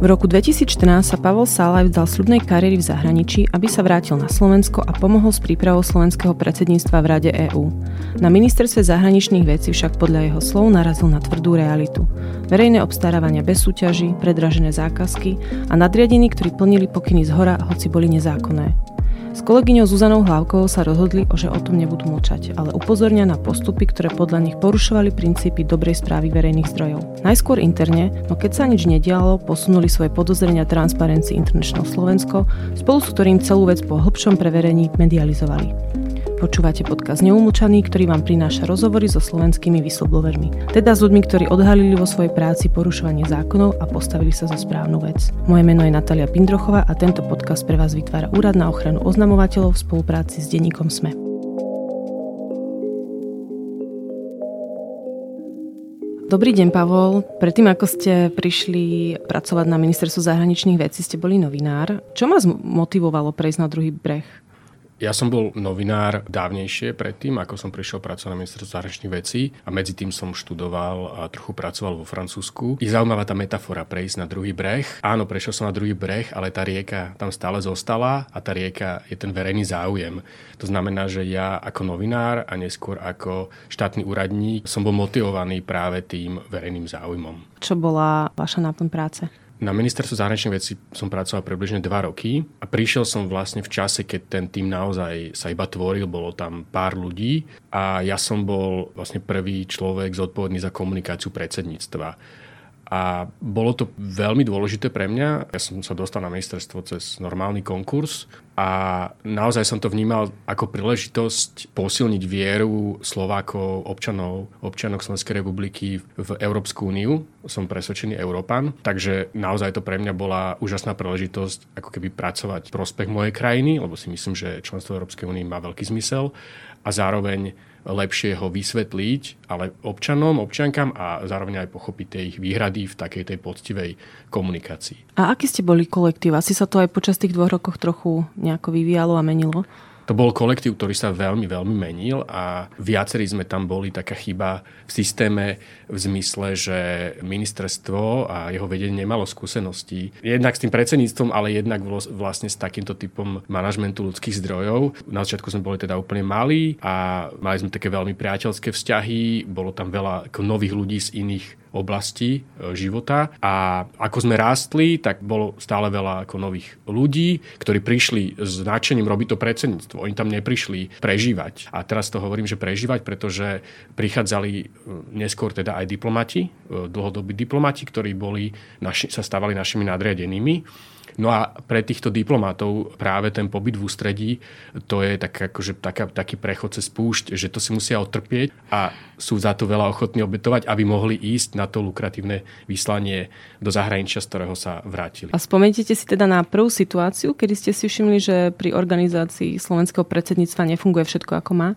V roku 2014 sa Pavol Salaj vzdal sľubnej kariéry v zahraničí, aby sa vrátil na Slovensko a pomohol s prípravou slovenského predsedníctva v Rade EÚ. Na ministerstve zahraničných vecí však podľa jeho slov narazil na tvrdú realitu. Verejné obstarávania bez súťaží, predražené zákazky a nadriadení, ktorí plnili pokyny z hora, hoci boli nezákonné. S kolegyňou Zuzanou Hlavkovou sa rozhodli, že o tom nebudú mlčať, ale upozornia na postupy, ktoré podľa nich porušovali princípy dobrej správy verejných zdrojov. Najskôr interne, no keď sa nič nedialo, posunuli svoje podozrenia Transparency International Slovensko, spolu s ktorým celú vec po hĺbšom preverení medializovali. Počúvate podcast Neumlčaný, ktorý vám prináša rozhovory so slovenskými whistleblowermi. Teda s ľuďmi, ktorí odhalili vo svojej práci porušovanie zákonov a postavili sa za správnu vec. Moje meno je Natalia Pindrochová a tento podcast pre vás vytvára Úrad na ochranu oznamovateľov v spolupráci s denníkom SME. Dobrý deň, Pavol. Predtým, ako ste prišli pracovať na ministerstvu zahraničných vecí, ste boli novinár. Čo vás motivovalo prejsť na druhý breh? Ja som bol novinár dávnejšie predtým, ako som prišiel pracovať na ministerstve zahraničných vecí a medzi tým som študoval a trochu pracoval vo Francúzsku. Je zaujímavá tá metafora prejsť na druhý breh. Áno, prešiel som na druhý breh, ale tá rieka tam stále zostala a tá rieka je ten verejný záujem. To znamená, že ja ako novinár a neskôr ako štátny úradník som bol motivovaný práve tým verejným záujmom. Čo bola vaša náplň práce? Na ministerstvu zahraničných vecí som pracoval približne 2 roky a prišiel som vlastne v čase, keď ten tým naozaj sa iba tvoril, bolo tam pár ľudí a ja som bol vlastne prvý človek zodpovedný za komunikáciu predsedníctva. A bolo to veľmi dôležité pre mňa. Ja som sa dostal na ministerstvo cez normálny konkurs a naozaj som to vnímal ako príležitosť posilniť vieru Slovákov, občanov, občanok Slovenskej republiky v Európsku úniu. Som presvedčený Európan, takže naozaj to pre mňa bola úžasná príležitosť ako keby pracovať v prospech mojej krajiny, lebo si myslím, že členstvo Európskej únie má veľký zmysel a zároveň lepšie ho vysvetliť, ale občanom, občankám a zároveň aj pochopiť tie ich výhrady v takej tej poctivej komunikácii. A aký ste boli kolektív? Asi sa to aj počas tých dvoch rokoch trochu nejako vyvíjalo a menilo? To bol kolektív, ktorý sa veľmi, veľmi menil a viacerí sme tam boli taká chyba v systéme v zmysle, že ministerstvo a jeho vedenie nemalo skúsenosti. Jednak s tým predsedníctvom, ale jednak vlastne s takýmto typom manažmentu ľudských zdrojov. Na začiatku sme boli teda úplne malí a mali sme také veľmi priateľské vzťahy, bolo tam veľa nových ľudí z iných oblasti e, života a ako sme rástli, tak bolo stále veľa ako nových ľudí, ktorí prišli s nadšením robiť to predsedníctvo. Oni tam neprišli prežívať. A teraz to hovorím, že prežívať, pretože prichádzali e, neskôr teda aj diplomati, e, dlhodobí diplomati, ktorí boli naši, sa stávali našimi nadriadenými No a pre týchto diplomatov práve ten pobyt v ústredí, to je tak, akože taká, taký prechod cez púšť, že to si musia otrpieť a sú za to veľa ochotní obetovať, aby mohli ísť na to lukratívne vyslanie do zahraničia, z ktorého sa vrátili. A spomeniete si teda na prvú situáciu, kedy ste si všimli, že pri organizácii slovenského predsedníctva nefunguje všetko ako má?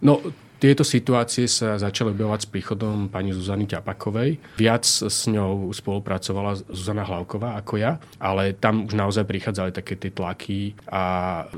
No, tieto situácie sa začali objavovať s príchodom pani Zuzany Ťapakovej. Viac s ňou spolupracovala Zuzana Hlavková ako ja, ale tam už naozaj prichádzali také tie tlaky a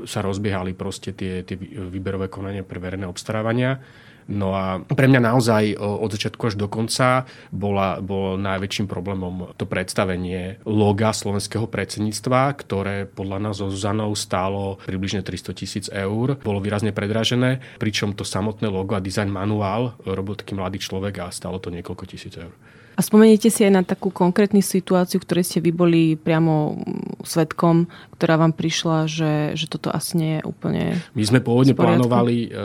sa rozbiehali proste tie, tie výberové konania pre verejné obstarávania No a pre mňa naozaj od začiatku až do konca bola, bol najväčším problémom to predstavenie loga slovenského predsedníctva, ktoré podľa nás so Zuzanou stálo približne 300 tisíc eur. Bolo výrazne predražené, pričom to samotné logo a design manuál robil taký mladý človek a stálo to niekoľko tisíc eur. A spomeniete si aj na takú konkrétnu situáciu, ktorej ste vy boli priamo svetkom, ktorá vám prišla, že, že toto asi nie je úplne My sme pôvodne plánovali e,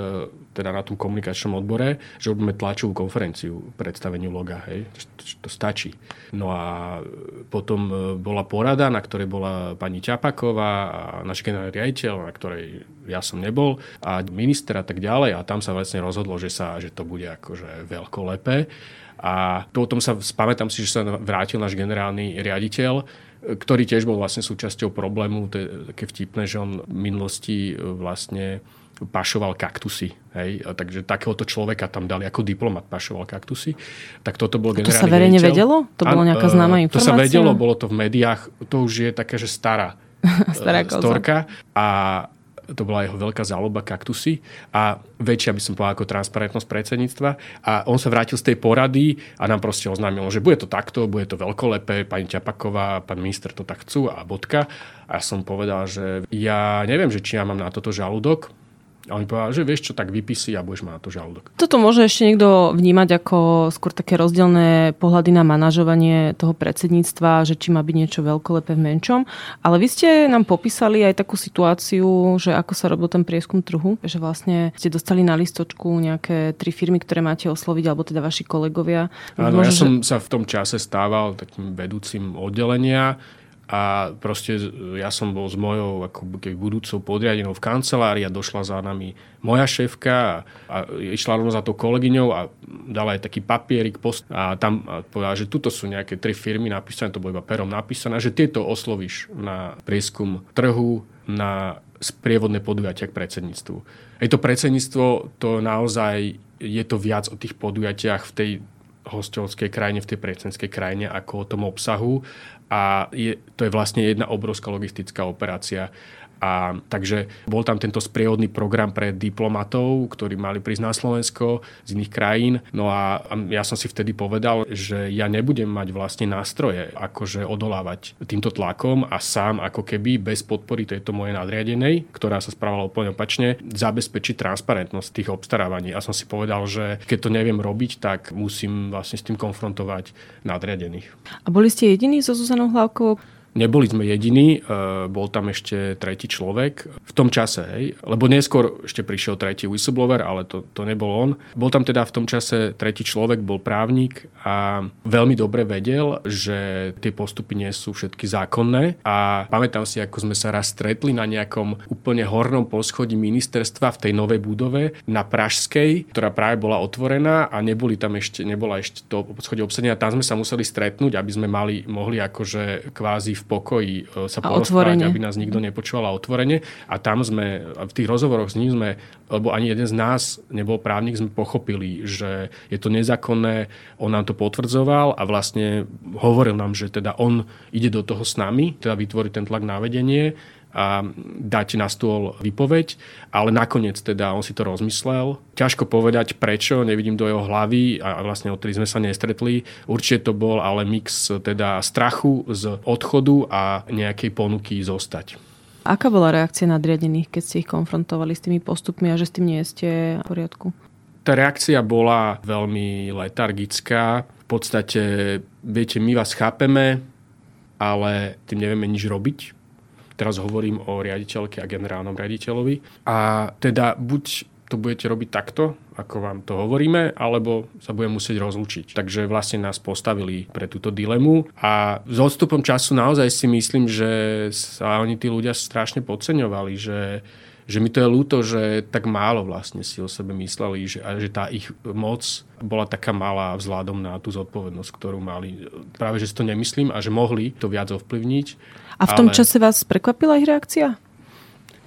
teda na tom komunikačnom odbore, že robíme tlačovú konferenciu predstaveniu loga. Hej. To, stačí. No a potom e, bola porada, na ktorej bola pani Čapaková a náš generálny riaditeľ, na ktorej ja som nebol, a minister a tak ďalej. A tam sa vlastne rozhodlo, že, sa, že to bude akože veľkolepé. A potom sa, spamätám si, že sa vrátil náš generálny riaditeľ, ktorý tiež bol vlastne súčasťou problému. To je také vtipné, že on v minulosti e, vlastne pašoval kaktusy. Hej? A takže takéhoto človeka tam dali ako diplomat pašoval kaktusy. Tak toto bol generálny To sa verejne vedelo? To bola nejaká známa informácia? To sa vedelo, bolo to v médiách. To už je také, že stará, stará storka. A to bola jeho veľká záloba kaktusy a väčšia by som povedal ako transparentnosť predsedníctva. A on sa vrátil z tej porady a nám proste oznámil, že bude to takto, bude to veľkolepé, pani Ťapaková, pán minister to tak chcú a bodka. A som povedal, že ja neviem, že či ja mám na toto žalúdok, a on povedal, že vieš čo, tak vypisy a budeš mať na to žalúdok. Toto môže ešte niekto vnímať ako skôr také rozdielne pohľady na manažovanie toho predsedníctva, že či má byť niečo veľkolepé v menšom. Ale vy ste nám popísali aj takú situáciu, že ako sa robil ten prieskum trhu, že vlastne ste dostali na listočku nejaké tri firmy, ktoré máte osloviť, alebo teda vaši kolegovia. Áno, ja som sa v tom čase stával takým vedúcim oddelenia a proste ja som bol s mojou ako budúcou podriadenou v kancelárii a došla za nami moja šéfka a, a išla rovno za tou kolegyňou a dala aj taký papierik post a tam povedala, že tuto sú nejaké tri firmy napísané, to bolo iba perom napísané, že tieto oslovíš na prieskum trhu, na sprievodné podujatia k predsedníctvu. Je to predsedníctvo, to naozaj je to viac o tých podujatiach v tej hostovskej krajine, v tej predsedníckej krajine, ako o tom obsahu a je, to je vlastne jedna obrovská logistická operácia. A takže bol tam tento sprievodný program pre diplomatov, ktorí mali prísť na Slovensko z iných krajín. No a ja som si vtedy povedal, že ja nebudem mať vlastne nástroje, akože odolávať týmto tlakom a sám ako keby bez podpory tejto mojej nadriadenej, ktorá sa správala úplne opačne, zabezpečiť transparentnosť tých obstarávaní. A som si povedal, že keď to neviem robiť, tak musím vlastne s tým konfrontovať nadriadených. A boli ste jediní so Zuzanou Hlavkovou, Neboli sme jediní, e, bol tam ešte tretí človek. V tom čase, hej, lebo neskôr ešte prišiel tretí whistleblower, ale to, to nebol on. Bol tam teda v tom čase tretí človek, bol právnik a veľmi dobre vedel, že tie postupy nie sú všetky zákonné. A pamätám si, ako sme sa raz stretli na nejakom úplne hornom poschodí ministerstva v tej novej budove na Pražskej, ktorá práve bola otvorená a neboli tam ešte, nebola ešte to poschodie obsadené tam sme sa museli stretnúť, aby sme mali, mohli akože kvázi v pokoji e, sa porozprávať, aby nás nikto nepočúval otvorene. A tam sme, v tých rozhovoroch s ním sme, lebo ani jeden z nás nebol právnik, sme pochopili, že je to nezákonné, on nám to potvrdzoval a vlastne hovoril nám, že teda on ide do toho s nami, teda vytvoriť ten tlak na vedenie a dať na stôl výpoveď, ale nakoniec teda on si to rozmyslel. Ťažko povedať prečo, nevidím do jeho hlavy a vlastne odtedy sme sa nestretli. Určite to bol ale mix teda strachu z odchodu a nejakej ponuky zostať. Aká bola reakcia nadriadených, keď ste ich konfrontovali s tými postupmi a že s tým nie ste v poriadku? Tá reakcia bola veľmi letargická. V podstate, viete, my vás chápeme, ale tým nevieme nič robiť Teraz hovorím o riaditeľke a generálnom riaditeľovi. A teda buď to budete robiť takto, ako vám to hovoríme, alebo sa budeme musieť rozlučiť. Takže vlastne nás postavili pre túto dilemu a s odstupom času naozaj si myslím, že sa oni tí ľudia strašne podceňovali, že že mi to je ľúto, že tak málo vlastne si o sebe mysleli, že, a že tá ich moc bola taká malá vzhľadom na tú zodpovednosť, ktorú mali. Práve, že si to nemyslím a že mohli to viac ovplyvniť. A v tom ale... čase vás prekvapila ich reakcia?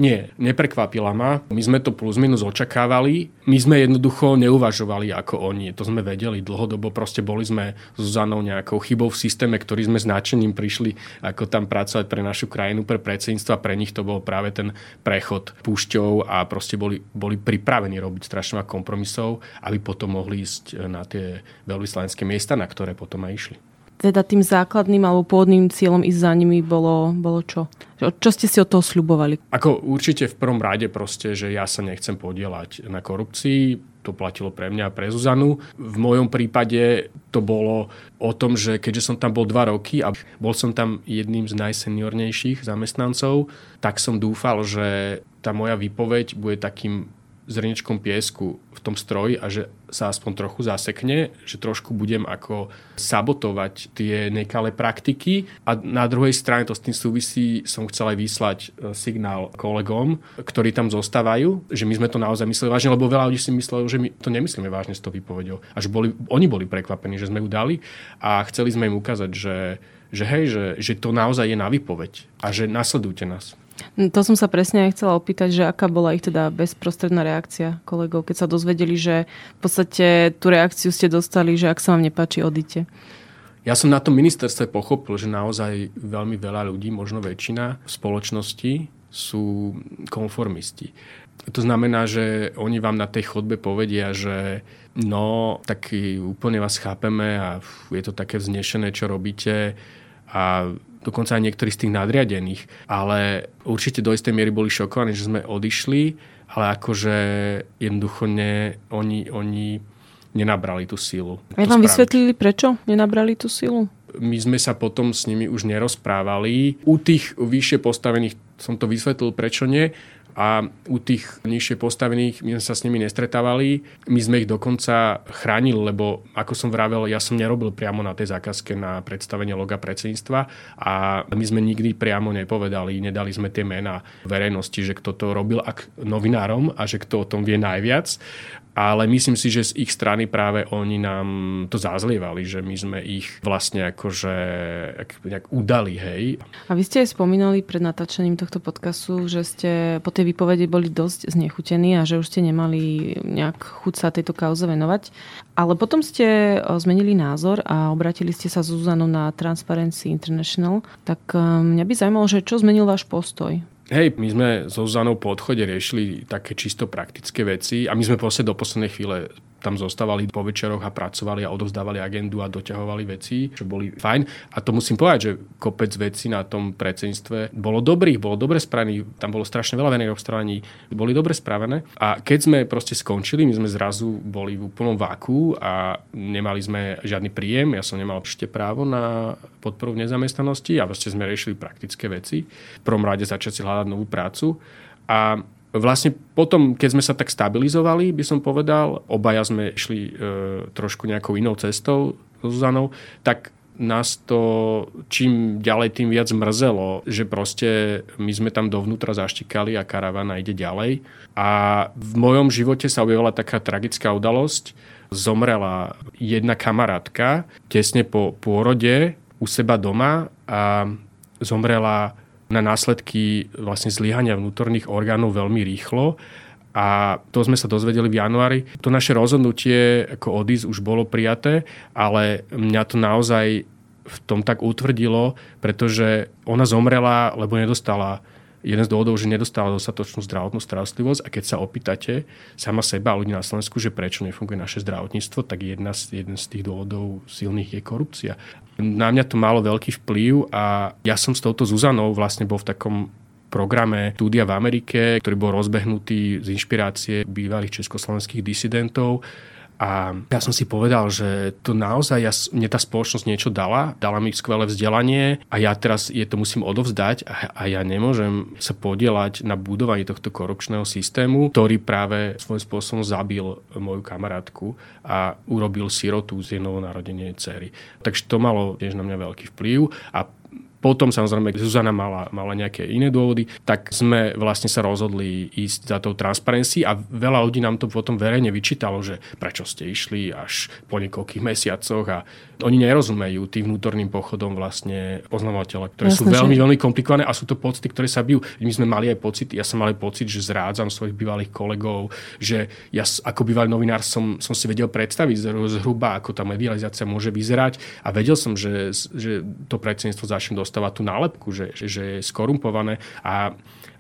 Nie, neprekvapila ma. My sme to plus minus očakávali. My sme jednoducho neuvažovali ako oni. To sme vedeli dlhodobo. Proste boli sme s Zuzanou nejakou chybou v systéme, ktorý sme značením prišli ako tam pracovať pre našu krajinu, pre predsedníctvo. Pre nich to bol práve ten prechod púšťou a proste boli, boli pripravení robiť strašne kompromisov, aby potom mohli ísť na tie veľvyslanské miesta, na ktoré potom aj išli teda tým základným alebo pôvodným cieľom ísť za nimi bolo, bolo čo? Čo ste si od toho sľubovali? Ako určite v prvom rade proste, že ja sa nechcem podielať na korupcii, to platilo pre mňa a pre Zuzanu. V mojom prípade to bolo o tom, že keďže som tam bol dva roky a bol som tam jedným z najseniornejších zamestnancov, tak som dúfal, že tá moja výpoveď bude takým zrničkom piesku v tom stroji a že sa aspoň trochu zasekne, že trošku budem ako sabotovať tie nekalé praktiky a na druhej strane to s tým súvisí, som chcel aj vyslať e, signál kolegom, ktorí tam zostávajú, že my sme to naozaj mysleli vážne, lebo veľa ľudí si myslelo, že my to nemyslíme vážne s tou výpovedou a že boli, oni boli prekvapení, že sme ju dali a chceli sme im ukázať, že že hej, že, že to naozaj je na výpoveď a že nasledujte nás. To som sa presne aj chcela opýtať, že aká bola ich teda bezprostredná reakcia kolegov, keď sa dozvedeli, že v podstate tú reakciu ste dostali, že ak sa vám nepáči, odíte. Ja som na tom ministerstve pochopil, že naozaj veľmi veľa ľudí, možno väčšina v spoločnosti sú konformisti. To znamená, že oni vám na tej chodbe povedia, že no, tak úplne vás chápeme a je to také vznešené, čo robíte a dokonca aj niektorí z tých nadriadených. Ale určite do istej miery boli šokovaní, že sme odišli, ale akože jednoducho ne, oni, oni nenabrali tú sílu. A vám vysvetlili, prečo nenabrali tú sílu? My sme sa potom s nimi už nerozprávali. U tých vyššie postavených som to vysvetlil, prečo nie a u tých nižšie postavených my sme sa s nimi nestretávali. My sme ich dokonca chránili, lebo ako som vravel, ja som nerobil priamo na tej zákazke na predstavenie loga predsedníctva a my sme nikdy priamo nepovedali, nedali sme tie mená verejnosti, že kto to robil ak novinárom a že kto o tom vie najviac ale myslím si, že z ich strany práve oni nám to zazlievali, že my sme ich vlastne akože nejak udali, hej. A vy ste aj spomínali pred natáčaním tohto podcastu, že ste po tej výpovede boli dosť znechutení a že už ste nemali nejak chuť sa tejto kauze venovať. Ale potom ste zmenili názor a obratili ste sa Zuzanou na Transparency International. Tak mňa by zaujímalo, že čo zmenil váš postoj? Hej, my sme so Zuzanou po odchode riešili také čisto praktické veci a my sme proste do poslednej chvíle tam zostávali po večeroch a pracovali a odovzdávali agendu a doťahovali veci, čo boli fajn. A to musím povedať, že kopec vecí na tom predsedníctve bolo dobrých, bolo dobre spravených, tam bolo strašne veľa verejných obstarávaní, boli dobre spravené. A keď sme proste skončili, my sme zrazu boli v úplnom váku a nemali sme žiadny príjem, ja som nemal ešte právo na podporu v nezamestnanosti a proste sme riešili praktické veci. V prvom rade začať si hľadať novú prácu. A vlastne potom, keď sme sa tak stabilizovali, by som povedal, obaja sme išli e, trošku nejakou inou cestou so Zuzanou, tak nás to čím ďalej, tým viac mrzelo, že proste my sme tam dovnútra zaštikali a karavana ide ďalej. A v mojom živote sa objavila taká tragická udalosť. Zomrela jedna kamarátka tesne po pôrode u seba doma a zomrela na následky vlastne zlyhania vnútorných orgánov veľmi rýchlo. A to sme sa dozvedeli v januári. To naše rozhodnutie ako odísť už bolo prijaté, ale mňa to naozaj v tom tak utvrdilo, pretože ona zomrela, lebo nedostala jeden z dôvodov, že nedostala dostatočnú zdravotnú starostlivosť a keď sa opýtate sama seba a ľudí na Slovensku, že prečo nefunguje naše zdravotníctvo, tak jedna z, jeden z tých dôvodov silných je korupcia. Na mňa to malo veľký vplyv a ja som s touto Zuzanou vlastne bol v takom programe Túdia v Amerike, ktorý bol rozbehnutý z inšpirácie bývalých československých disidentov a ja som si povedal, že to naozaj, ja, mne tá spoločnosť niečo dala, dala mi skvelé vzdelanie a ja teraz je to musím odovzdať a, a ja nemôžem sa podielať na budovaní tohto korupčného systému, ktorý práve svojím spôsobom zabil moju kamarátku a urobil sirotu z jej novonarodenej cery. Takže to malo tiež na mňa veľký vplyv a potom samozrejme Zuzana mala, mala nejaké iné dôvody, tak sme vlastne sa rozhodli ísť za tou transparency a veľa ľudí nám to potom verejne vyčítalo, že prečo ste išli až po niekoľkých mesiacoch a oni nerozumejú tým vnútorným pochodom vlastne oznamovateľa, ktoré Jasne, sú veľmi, že... veľmi komplikované a sú to pocity, ktoré sa bijú. My sme mali aj pocit, ja som mal aj pocit, že zrádzam svojich bývalých kolegov, že ja ako bývalý novinár som, som si vedel predstaviť zhruba, ako tá medializácia môže vyzerať a vedel som, že, že to predsedníctvo začne dosť dostáva tú nálepku, že, že, že je skorumpované a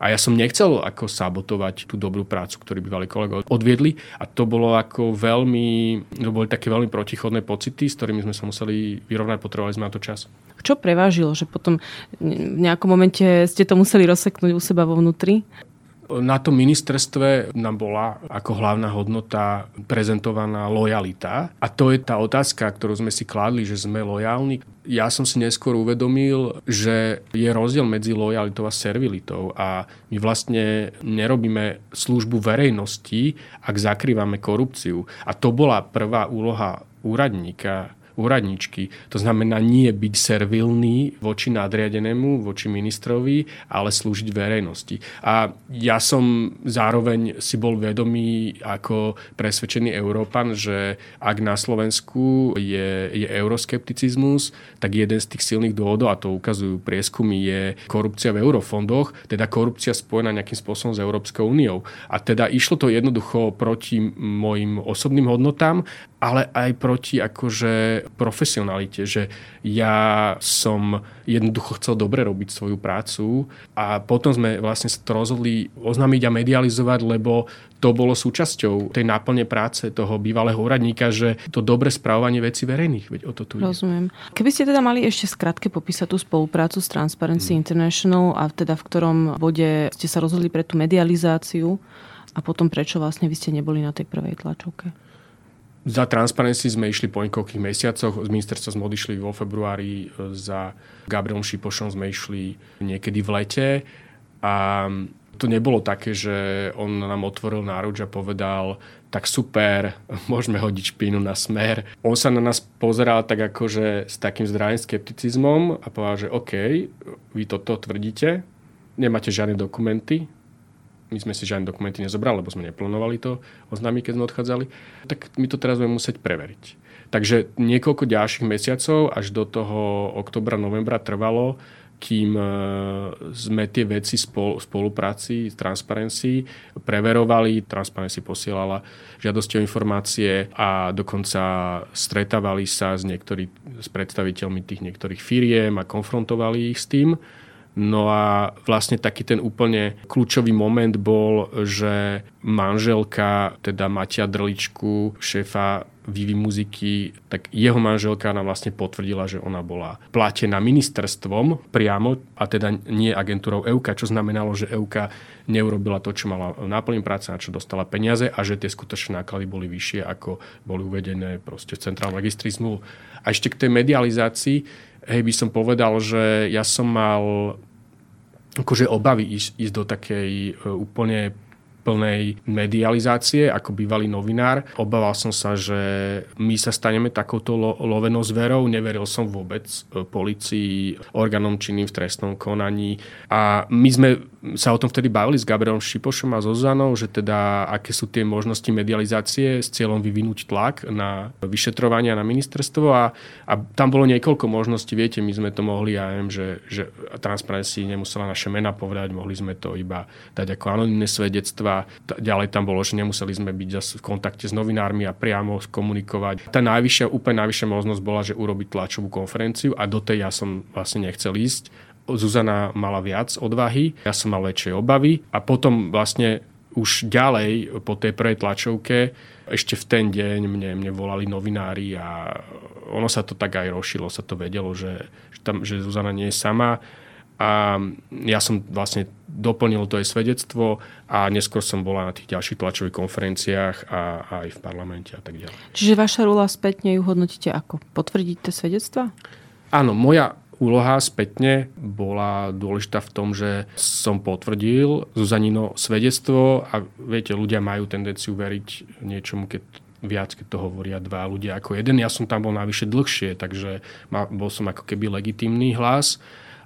a ja som nechcel ako sabotovať tú dobrú prácu, ktorú bývali kolegovia odviedli a to bolo ako veľmi, to boli také veľmi protichodné pocity, s ktorými sme sa museli vyrovnať, potrebovali sme na to čas. Čo prevážilo, že potom v nejakom momente ste to museli rozseknúť u seba vo vnútri? Na tom ministerstve nám bola ako hlavná hodnota prezentovaná lojalita. A to je tá otázka, ktorú sme si kládli, že sme lojálni. Ja som si neskôr uvedomil, že je rozdiel medzi lojalitou a servilitou a my vlastne nerobíme službu verejnosti, ak zakrývame korupciu. A to bola prvá úloha úradníka úradničky. To znamená nie byť servilný voči nadriadenému, voči ministrovi, ale slúžiť verejnosti. A ja som zároveň si bol vedomý ako presvedčený Európan, že ak na Slovensku je, je euroskepticizmus, tak jeden z tých silných dôvodov, a to ukazujú prieskumy, je korupcia v eurofondoch, teda korupcia spojená nejakým spôsobom s Európskou úniou. A teda išlo to jednoducho proti mojim osobným hodnotám ale aj proti akože profesionalite, že ja som jednoducho chcel dobre robiť svoju prácu a potom sme vlastne sa to rozhodli oznámiť a medializovať, lebo to bolo súčasťou tej náplne práce toho bývalého úradníka, že to dobre správanie veci verejných, veď o to tu Rozumiem. Keby ste teda mali ešte skratke popísať tú spoluprácu s Transparency hmm. International a teda v ktorom bode ste sa rozhodli pre tú medializáciu a potom prečo vlastne vy ste neboli na tej prvej tlačovke? Za Transparency sme išli po niekoľkých mesiacoch. Z ministerstva sme odišli vo februári. Za Gabrielom Šipošom sme išli niekedy v lete. A to nebolo také, že on nám otvoril náruč a povedal, tak super, môžeme hodiť špínu na smer. On sa na nás pozeral tak akože s takým zdravým skepticizmom a povedal, že OK, vy toto tvrdíte, nemáte žiadne dokumenty, my sme si žiadne dokumenty nezobrali, lebo sme neplánovali to oznámiť, keď sme odchádzali, tak my to teraz budeme musieť preveriť. Takže niekoľko ďalších mesiacov až do toho oktobra, novembra trvalo, kým e, sme tie veci spol, spolupráci s Transparency preverovali. Transparency posielala žiadosti o informácie a dokonca stretávali sa s, niektorý, s predstaviteľmi tých niektorých firiem a konfrontovali ich s tým. No a vlastne taký ten úplne kľúčový moment bol, že manželka, teda Matia Drličku, šéfa Vivi muziky, tak jeho manželka nám vlastne potvrdila, že ona bola platená ministerstvom priamo, a teda nie agentúrou EUKA, čo znamenalo, že EUKA neurobila to, čo mala náplň práce, na čo dostala peniaze a že tie skutočné náklady boli vyššie, ako boli uvedené proste v centrálnom registri zmluv. A ešte k tej medializácii, hej, by som povedal, že ja som mal akože obavy ísť, ísť do takej e, úplne plnej medializácie ako bývalý novinár. Obával som sa, že my sa staneme takouto lo- lovenou zverou. Neveril som vôbec e, policii, orgánom činným v trestnom konaní. A my sme sa o tom vtedy bavili s Gabrielom Šipošom a Zozanou, že teda aké sú tie možnosti medializácie s cieľom vyvinúť tlak na vyšetrovania na ministerstvo a, a tam bolo niekoľko možností. Viete, my sme to mohli, ja neviem, že, že Transparency nemusela naše mena povedať, mohli sme to iba dať ako anonimné svedectva a ďalej tam bolo, že nemuseli sme byť zase v kontakte s novinármi a priamo komunikovať. Tá najvyššia, úplne najvyššia možnosť bola, že urobiť tlačovú konferenciu a do tej ja som vlastne nechcel ísť. Zuzana mala viac odvahy, ja som mal väčšie obavy a potom vlastne už ďalej po tej prvej tlačovke ešte v ten deň mne, mne volali novinári a ono sa to tak aj rošilo, sa to vedelo, že, že, tam, že Zuzana nie je sama a ja som vlastne doplnil to aj svedectvo a neskôr som bola na tých ďalších tlačových konferenciách a, a aj v parlamente a tak ďalej. Čiže vaša rola spätne ju hodnotíte ako? Potvrdiť svedectva? Áno, moja úloha spätne bola dôležitá v tom, že som potvrdil Zuzanino svedectvo a viete, ľudia majú tendenciu veriť niečomu, keď viac, keď to hovoria dva ľudia ako jeden. Ja som tam bol navyše dlhšie, takže bol som ako keby legitímny hlas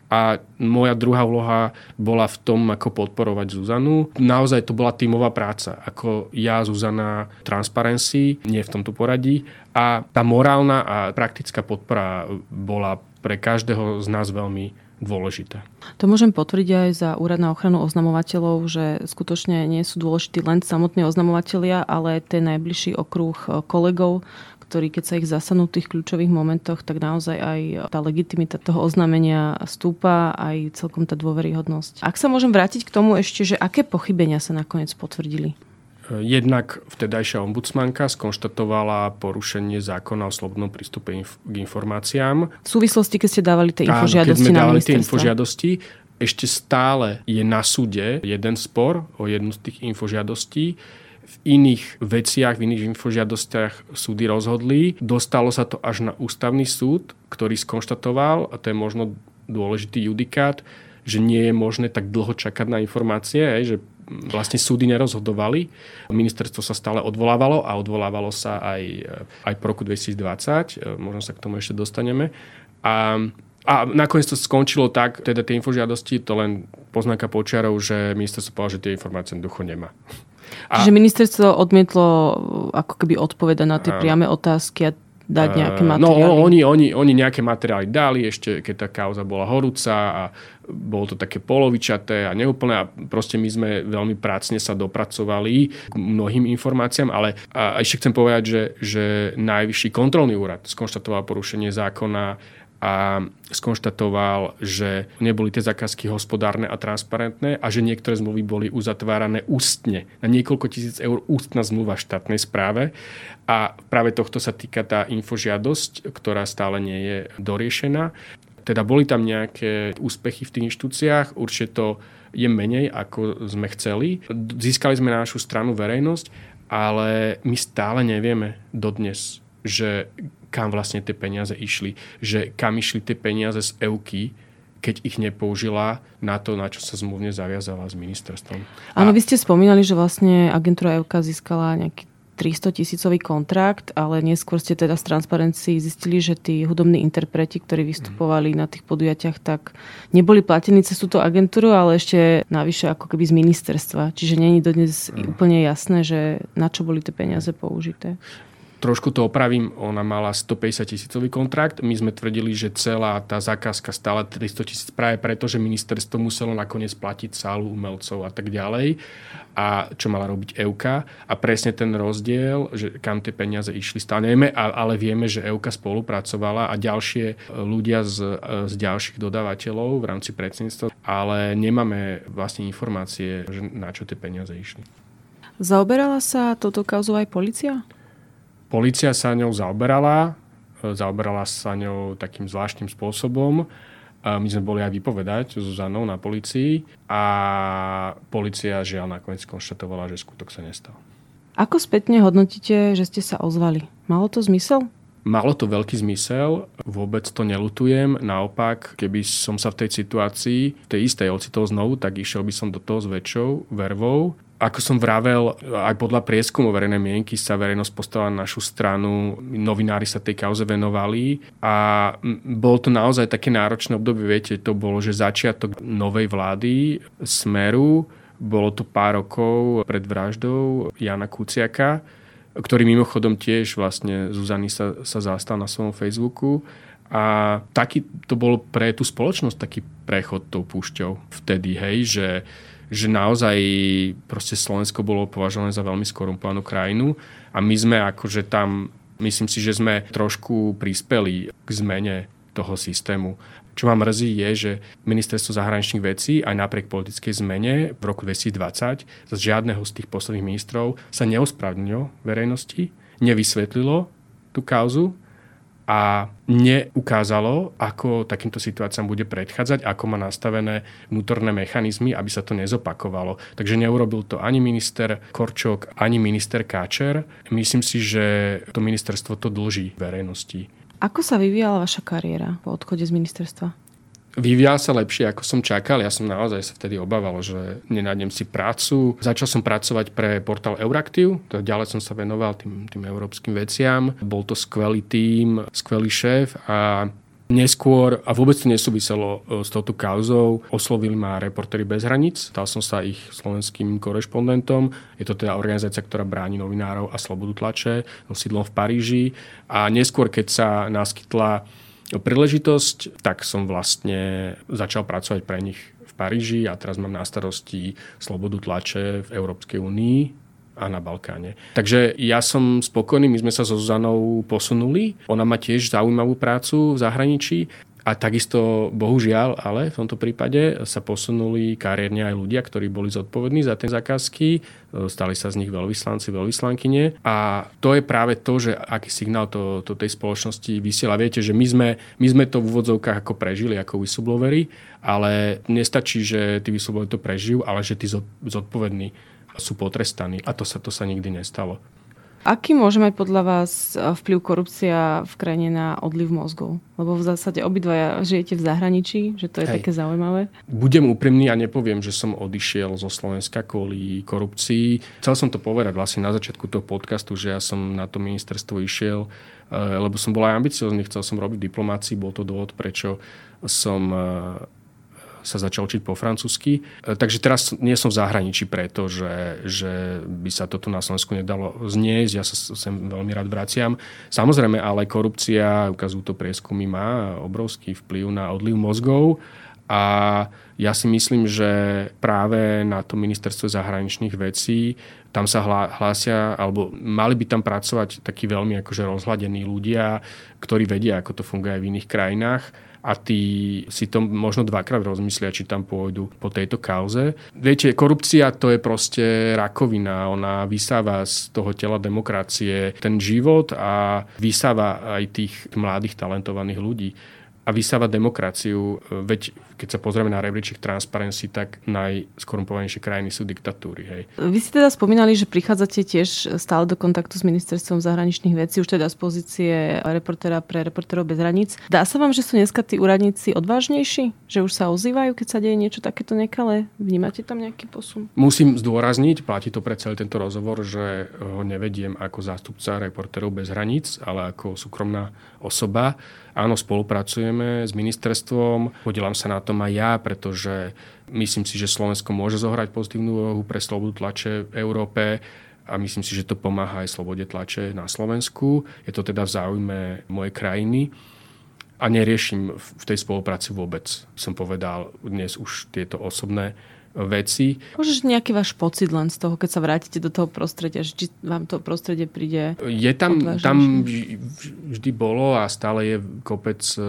a moja druhá úloha bola v tom, ako podporovať Zuzanu. Naozaj to bola tímová práca. Ako ja, Zuzana, Transparency, nie v tomto poradí. A tá morálna a praktická podpora bola pre každého z nás veľmi dôležitá. To môžem potvrdiť aj za Úrad na ochranu oznamovateľov, že skutočne nie sú dôležití len samotní oznamovateľia, ale ten najbližší okruh kolegov, ktorí keď sa ich zasanú v tých kľúčových momentoch, tak naozaj aj tá legitimita toho oznámenia stúpa, aj celkom tá dôveryhodnosť. Ak sa môžem vrátiť k tomu ešte, že aké pochybenia sa nakoniec potvrdili? Jednak vtedajšia ombudsmanka skonštatovala porušenie zákona o slobodnom prístupe inf- k informáciám. V súvislosti, keď ste dávali tie infožiadosti Áno, keď sme dávali tie infožiadosti, ešte stále je na súde jeden spor o jednu z tých infožiadostí v iných veciach, v iných infožiadostiach súdy rozhodli. Dostalo sa to až na ústavný súd, ktorý skonštatoval, a to je možno dôležitý judikát, že nie je možné tak dlho čakať na informácie, že vlastne súdy nerozhodovali. Ministerstvo sa stále odvolávalo a odvolávalo sa aj, aj po roku 2020. Možno sa k tomu ešte dostaneme. A a nakoniec to skončilo tak, teda tie infožiadosti, to len poznáka počiarov, že ministerstvo povedalo, že tie informácie ducho nemá. A... Čiže ministerstvo odmietlo ako keby odpoveda na tie a... priame otázky a dať nejaké Uh, materiály? No oni, oni, oni nejaké materiály dali ešte, keď tá kauza bola horúca a bolo to také polovičaté a neúplné a proste my sme veľmi prácne sa dopracovali k mnohým informáciám, ale a ešte chcem povedať, že, že najvyšší kontrolný úrad skonštatoval porušenie zákona a skonštatoval, že neboli tie zákazky hospodárne a transparentné a že niektoré zmluvy boli uzatvárané ústne. Na niekoľko tisíc eur ústna zmluva v štátnej správe. A práve tohto sa týka tá infožiadosť, ktorá stále nie je doriešená. Teda boli tam nejaké úspechy v tých inštitúciách, určite to je menej, ako sme chceli. Získali sme na našu stranu verejnosť, ale my stále nevieme dodnes, že kam vlastne tie peniaze išli. Že kam išli tie peniaze z EUKY, keď ich nepoužila na to, na čo sa zmluvne zaviazala s ministerstvom. Áno, vy ste spomínali, že vlastne agentúra EUK získala nejaký 300 tisícový kontrakt, ale neskôr ste teda z Transparency zistili, že tí hudobní interpreti, ktorí vystupovali mm. na tých podujatiach, tak neboli platení cez túto agentúru, ale ešte navyše ako keby z ministerstva. Čiže není dodnes mm. úplne jasné, že na čo boli tie peniaze použité trošku to opravím, ona mala 150 tisícový kontrakt. My sme tvrdili, že celá tá zákazka stála 300 tisíc práve preto, že ministerstvo muselo nakoniec platiť sálu umelcov a tak ďalej. A čo mala robiť EUKA. A presne ten rozdiel, že kam tie peniaze išli, stále nevieme, ale vieme, že EUKA spolupracovala a ďalšie ľudia z, z ďalších dodávateľov v rámci predsedníctva, ale nemáme vlastne informácie, že na čo tie peniaze išli. Zaoberala sa toto kauzou aj policia? Polícia sa ňou zaoberala, e, zaoberala sa ňou takým zvláštnym spôsobom. My sme boli aj vypovedať so Zanou na policii a policia žiaľ nakoniec konštatovala, že skutok sa nestal. Ako spätne hodnotíte, že ste sa ozvali? Malo to zmysel? Malo to veľký zmysel, vôbec to nelutujem. Naopak, keby som sa v tej situácii, tej istej ocitol znovu, tak išiel by som do toho s väčšou vervou ako som vravel, aj podľa prieskumu verejnej mienky sa verejnosť postavila na našu stranu, novinári sa tej kauze venovali a bolo to naozaj také náročné obdobie, viete, to bolo, že začiatok novej vlády Smeru, bolo to pár rokov pred vraždou Jana Kuciaka, ktorý mimochodom tiež vlastne Zuzany sa, sa zastal na svojom Facebooku a taký to bol pre tú spoločnosť taký prechod tou púšťou vtedy, hej, že že naozaj proste Slovensko bolo považované za veľmi skorumpovanú krajinu a my sme akože tam, myslím si, že sme trošku prispeli k zmene toho systému. Čo ma mrzí je, že ministerstvo zahraničných vecí aj napriek politickej zmene v roku 2020 z žiadneho z tých posledných ministrov sa neospravnilo verejnosti, nevysvetlilo tú kauzu a neukázalo, ako takýmto situáciám bude predchádzať, ako má nastavené vnútorné mechanizmy, aby sa to nezopakovalo. Takže neurobil to ani minister Korčok, ani minister Káčer. Myslím si, že to ministerstvo to dlží verejnosti. Ako sa vyvíjala vaša kariéra po odchode z ministerstva? Vyvíjal sa lepšie, ako som čakal. Ja som naozaj sa vtedy obával, že nenájdem si prácu. Začal som pracovať pre portál Euraktiv, to ďalej som sa venoval tým, tým európskym veciam. Bol to skvelý tím, skvelý šéf a Neskôr, a vôbec to nesúviselo e, s touto kauzou, oslovili ma reportéry bez hraníc. Stal som sa ich slovenským korešpondentom. Je to teda organizácia, ktorá bráni novinárov a slobodu tlače, sídlom v Paríži. A neskôr, keď sa naskytla príležitosť, tak som vlastne začal pracovať pre nich v Paríži a teraz mám na starosti slobodu tlače v Európskej únii a na Balkáne. Takže ja som spokojný, my sme sa so Zuzanou posunuli. Ona má tiež zaujímavú prácu v zahraničí a takisto, bohužiaľ, ale v tomto prípade sa posunuli kariérne aj ľudia, ktorí boli zodpovední za tie zákazky, stali sa z nich veľvyslanci, veľvyslankyne. A to je práve to, že aký signál to, to tej spoločnosti vysiela. Viete, že my sme, my sme to v úvodzovkách ako prežili, ako whistleblowery, ale nestačí, že tí whistleblowery to prežijú, ale že tí zodpovední sú potrestaní. A to sa, to sa nikdy nestalo. Aký môže mať podľa vás e, vplyv korupcia v krajine na odliv mozgov? Lebo v zásade obidvaja žijete v zahraničí, že to je Hej. také zaujímavé. Budem úprimný a nepoviem, že som odišiel zo Slovenska kvôli korupcii. Chcel som to povedať vlastne na začiatku toho podcastu, že ja som na to ministerstvo išiel, e, lebo som bol aj ambiciozný, chcel som robiť diplomácii, bol to dôvod, prečo som e, sa začal učiť po francúzsky. E, takže teraz nie som v zahraničí preto, že, že by sa toto na Slovensku nedalo zniesť. Ja sa sem veľmi rád vraciam. Samozrejme, ale korupcia, ukazujú to prieskumy, má obrovský vplyv na odliv mozgov a ja si myslím, že práve na to ministerstvo zahraničných vecí tam sa hlásia, alebo mali by tam pracovať takí veľmi akože rozhľadení ľudia, ktorí vedia, ako to funguje aj v iných krajinách a tí si to možno dvakrát rozmyslia, či tam pôjdu po tejto kauze. Viete, korupcia to je proste rakovina. Ona vysáva z toho tela demokracie ten život a vysáva aj tých mladých talentovaných ľudí a vysáva demokraciu. Veď keď sa pozrieme na rebríček Transparency, tak najskorumpovanejšie krajiny sú diktatúry. Hej. Vy ste teda spomínali, že prichádzate tiež stále do kontaktu s ministerstvom zahraničných vecí, už teda z pozície reportéra pre reportérov bez hraníc. Dá sa vám, že sú dneska tí úradníci odvážnejší? Že už sa ozývajú, keď sa deje niečo takéto nekalé? Vnímate tam nejaký posun? Musím zdôrazniť, platí to pre celý tento rozhovor, že ho nevediem ako zástupca reportérov bez hraníc, ale ako súkromná osoba. Áno, spolupracujeme s ministerstvom, podielam sa na tom aj ja, pretože myslím si, že Slovensko môže zohrať pozitívnu úlohu pre slobodu tlače v Európe a myslím si, že to pomáha aj slobode tlače na Slovensku. Je to teda v záujme mojej krajiny a neriešim v tej spolupráci vôbec. Som povedal dnes už tieto osobné veci. Môžeš nejaký váš pocit len z toho, keď sa vrátite do toho prostredia, že či vám to prostredie príde Je tam, tam vždy bolo a stále je kopec e,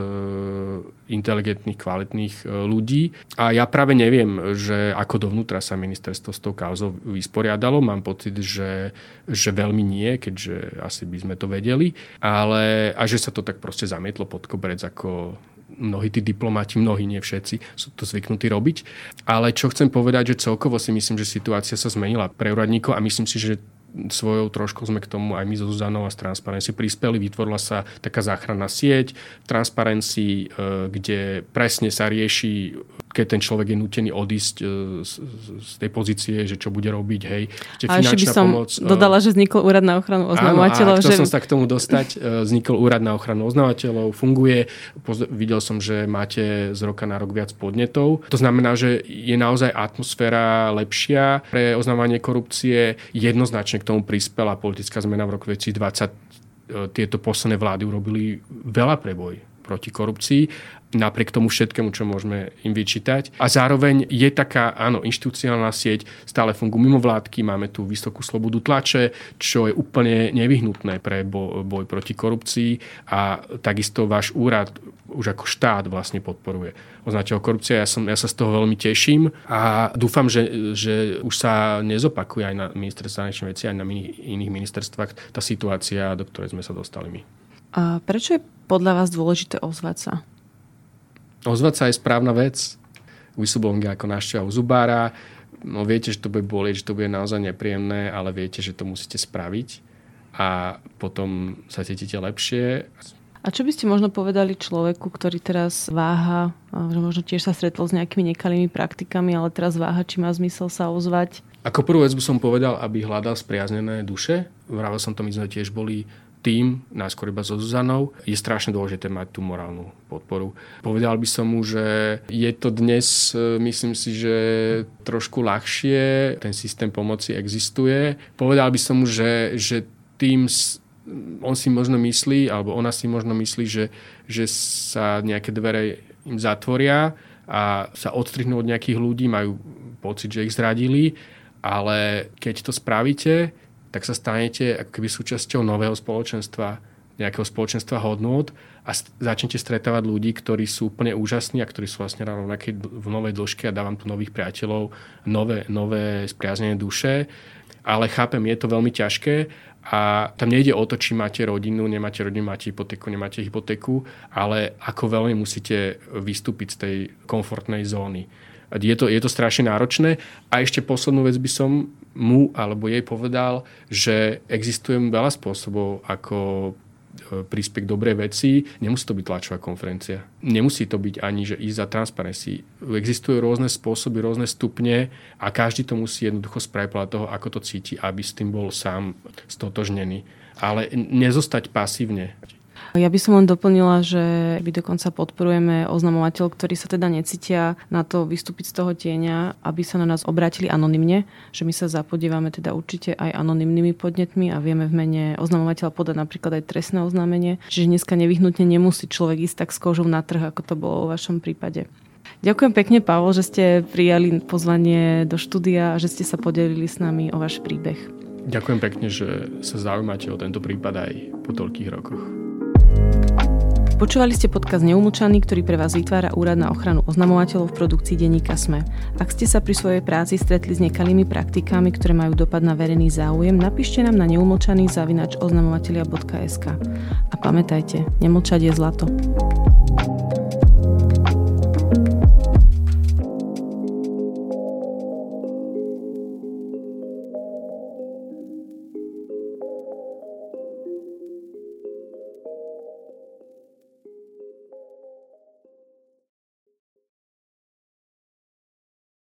inteligentných, kvalitných e, ľudí. A ja práve neviem, že ako dovnútra sa ministerstvo s tou kauzou vysporiadalo. Mám pocit, že, že veľmi nie, keďže asi by sme to vedeli. Ale a že sa to tak proste zamietlo pod koberec ako mnohí tí diplomati, mnohí, nie všetci, sú to zvyknutí robiť. Ale čo chcem povedať, že celkovo si myslím, že situácia sa zmenila pre úradníkov a myslím si, že svojou trošku sme k tomu aj my so Zuzanou a z Transparency prispeli. Vytvorila sa taká záchranná sieť Transparency, e, kde presne sa rieši keď ten človek je nutený odísť e, z, z tej pozície, že čo bude robiť, hej. A ešte by som pomoc, e, dodala, že vznikol úrad na ochranu oznamovateľov. Áno, a chcel že... som sa k tomu dostať. E, vznikol úrad na ochranu oznamovateľov, funguje. Videl som, že máte z roka na rok viac podnetov. To znamená, že je naozaj atmosféra lepšia pre oznamovanie korupcie. Jednoznačne k tomu prispela politická zmena v roku 2020 tieto posledné vlády urobili veľa preboj proti korupcii napriek tomu všetkému, čo môžeme im vyčítať. A zároveň je taká, áno, inštitucionálna sieť, stále fungujú mimo vládky, máme tu vysokú slobodu tlače, čo je úplne nevyhnutné pre boj proti korupcii a takisto váš úrad už ako štát vlastne podporuje označil korupcia. Ja, som, ja sa z toho veľmi teším a dúfam, že, že už sa nezopakuje aj na ministerstve zahraničných vecí, aj na iných ministerstvách tá situácia, do ktorej sme sa dostali my. A prečo je podľa vás dôležité ozvať sa? Ozvať sa je správna vec. Whistleblowing ako návšteva u zubára. No viete, že to bude bolieť, že to bude naozaj nepríjemné, ale viete, že to musíte spraviť a potom sa cítite lepšie. A čo by ste možno povedali človeku, ktorý teraz váha, že možno tiež sa stretol s nejakými nekalými praktikami, ale teraz váha, či má zmysel sa ozvať? Ako prvú vec by som povedal, aby hľadal spriaznené duše. Vravel som to, my sme tiež boli tým, najskôr iba so Zuzanou, je strašne dôležité mať tú morálnu podporu. Povedal by som mu, že je to dnes, e, myslím si, že trošku ľahšie, ten systém pomoci existuje. Povedal by som mu, že, že tým on si možno myslí, alebo ona si možno myslí, že, že sa nejaké dvere im zatvoria a sa odstrihnú od nejakých ľudí, majú pocit, že ich zradili, ale keď to spravíte, tak sa stanete ako keby súčasťou nového spoločenstva, nejakého spoločenstva hodnôt a začnete stretávať ľudí, ktorí sú úplne úžasní a ktorí sú vlastne rovnakej v novej dĺžke a dávam tu nových priateľov, nové, nové spriaznené duše. Ale chápem, je to veľmi ťažké a tam nejde o to, či máte rodinu, nemáte rodinu, máte hypotéku, nemáte hypotéku, ale ako veľmi musíte vystúpiť z tej komfortnej zóny. Je to, je to strašne náročné. A ešte poslednú vec by som mu alebo jej povedal, že existuje veľa spôsobov, ako e, príspech dobrej veci. Nemusí to byť tlačová konferencia. Nemusí to byť ani, že ísť za transparency. Existujú rôzne spôsoby, rôzne stupne a každý to musí jednoducho spraviť podľa toho, ako to cíti, aby s tým bol sám stotožnený. Ale nezostať pasívne. Ja by som len doplnila, že my dokonca podporujeme oznamovateľ, ktorí sa teda necítia na to vystúpiť z toho tieňa, aby sa na nás obrátili anonymne, že my sa zapodívame teda určite aj anonymnými podnetmi a vieme v mene oznamovateľa podať napríklad aj trestné oznámenie. Čiže dneska nevyhnutne nemusí človek ísť tak s kožou na trh, ako to bolo vo vašom prípade. Ďakujem pekne, Pavol, že ste prijali pozvanie do štúdia a že ste sa podelili s nami o váš príbeh. Ďakujem pekne, že sa zaujímate o tento prípad aj po toľkých rokoch. Počúvali ste podcast Neumlčaný, ktorý pre vás vytvára Úrad na ochranu oznamovateľov v produkcii denníka SME. Ak ste sa pri svojej práci stretli s nekalými praktikami, ktoré majú dopad na verejný záujem, napíšte nám na neumlčaný zavinač oznamovatelia.sk. A pamätajte, nemlčať je zlato.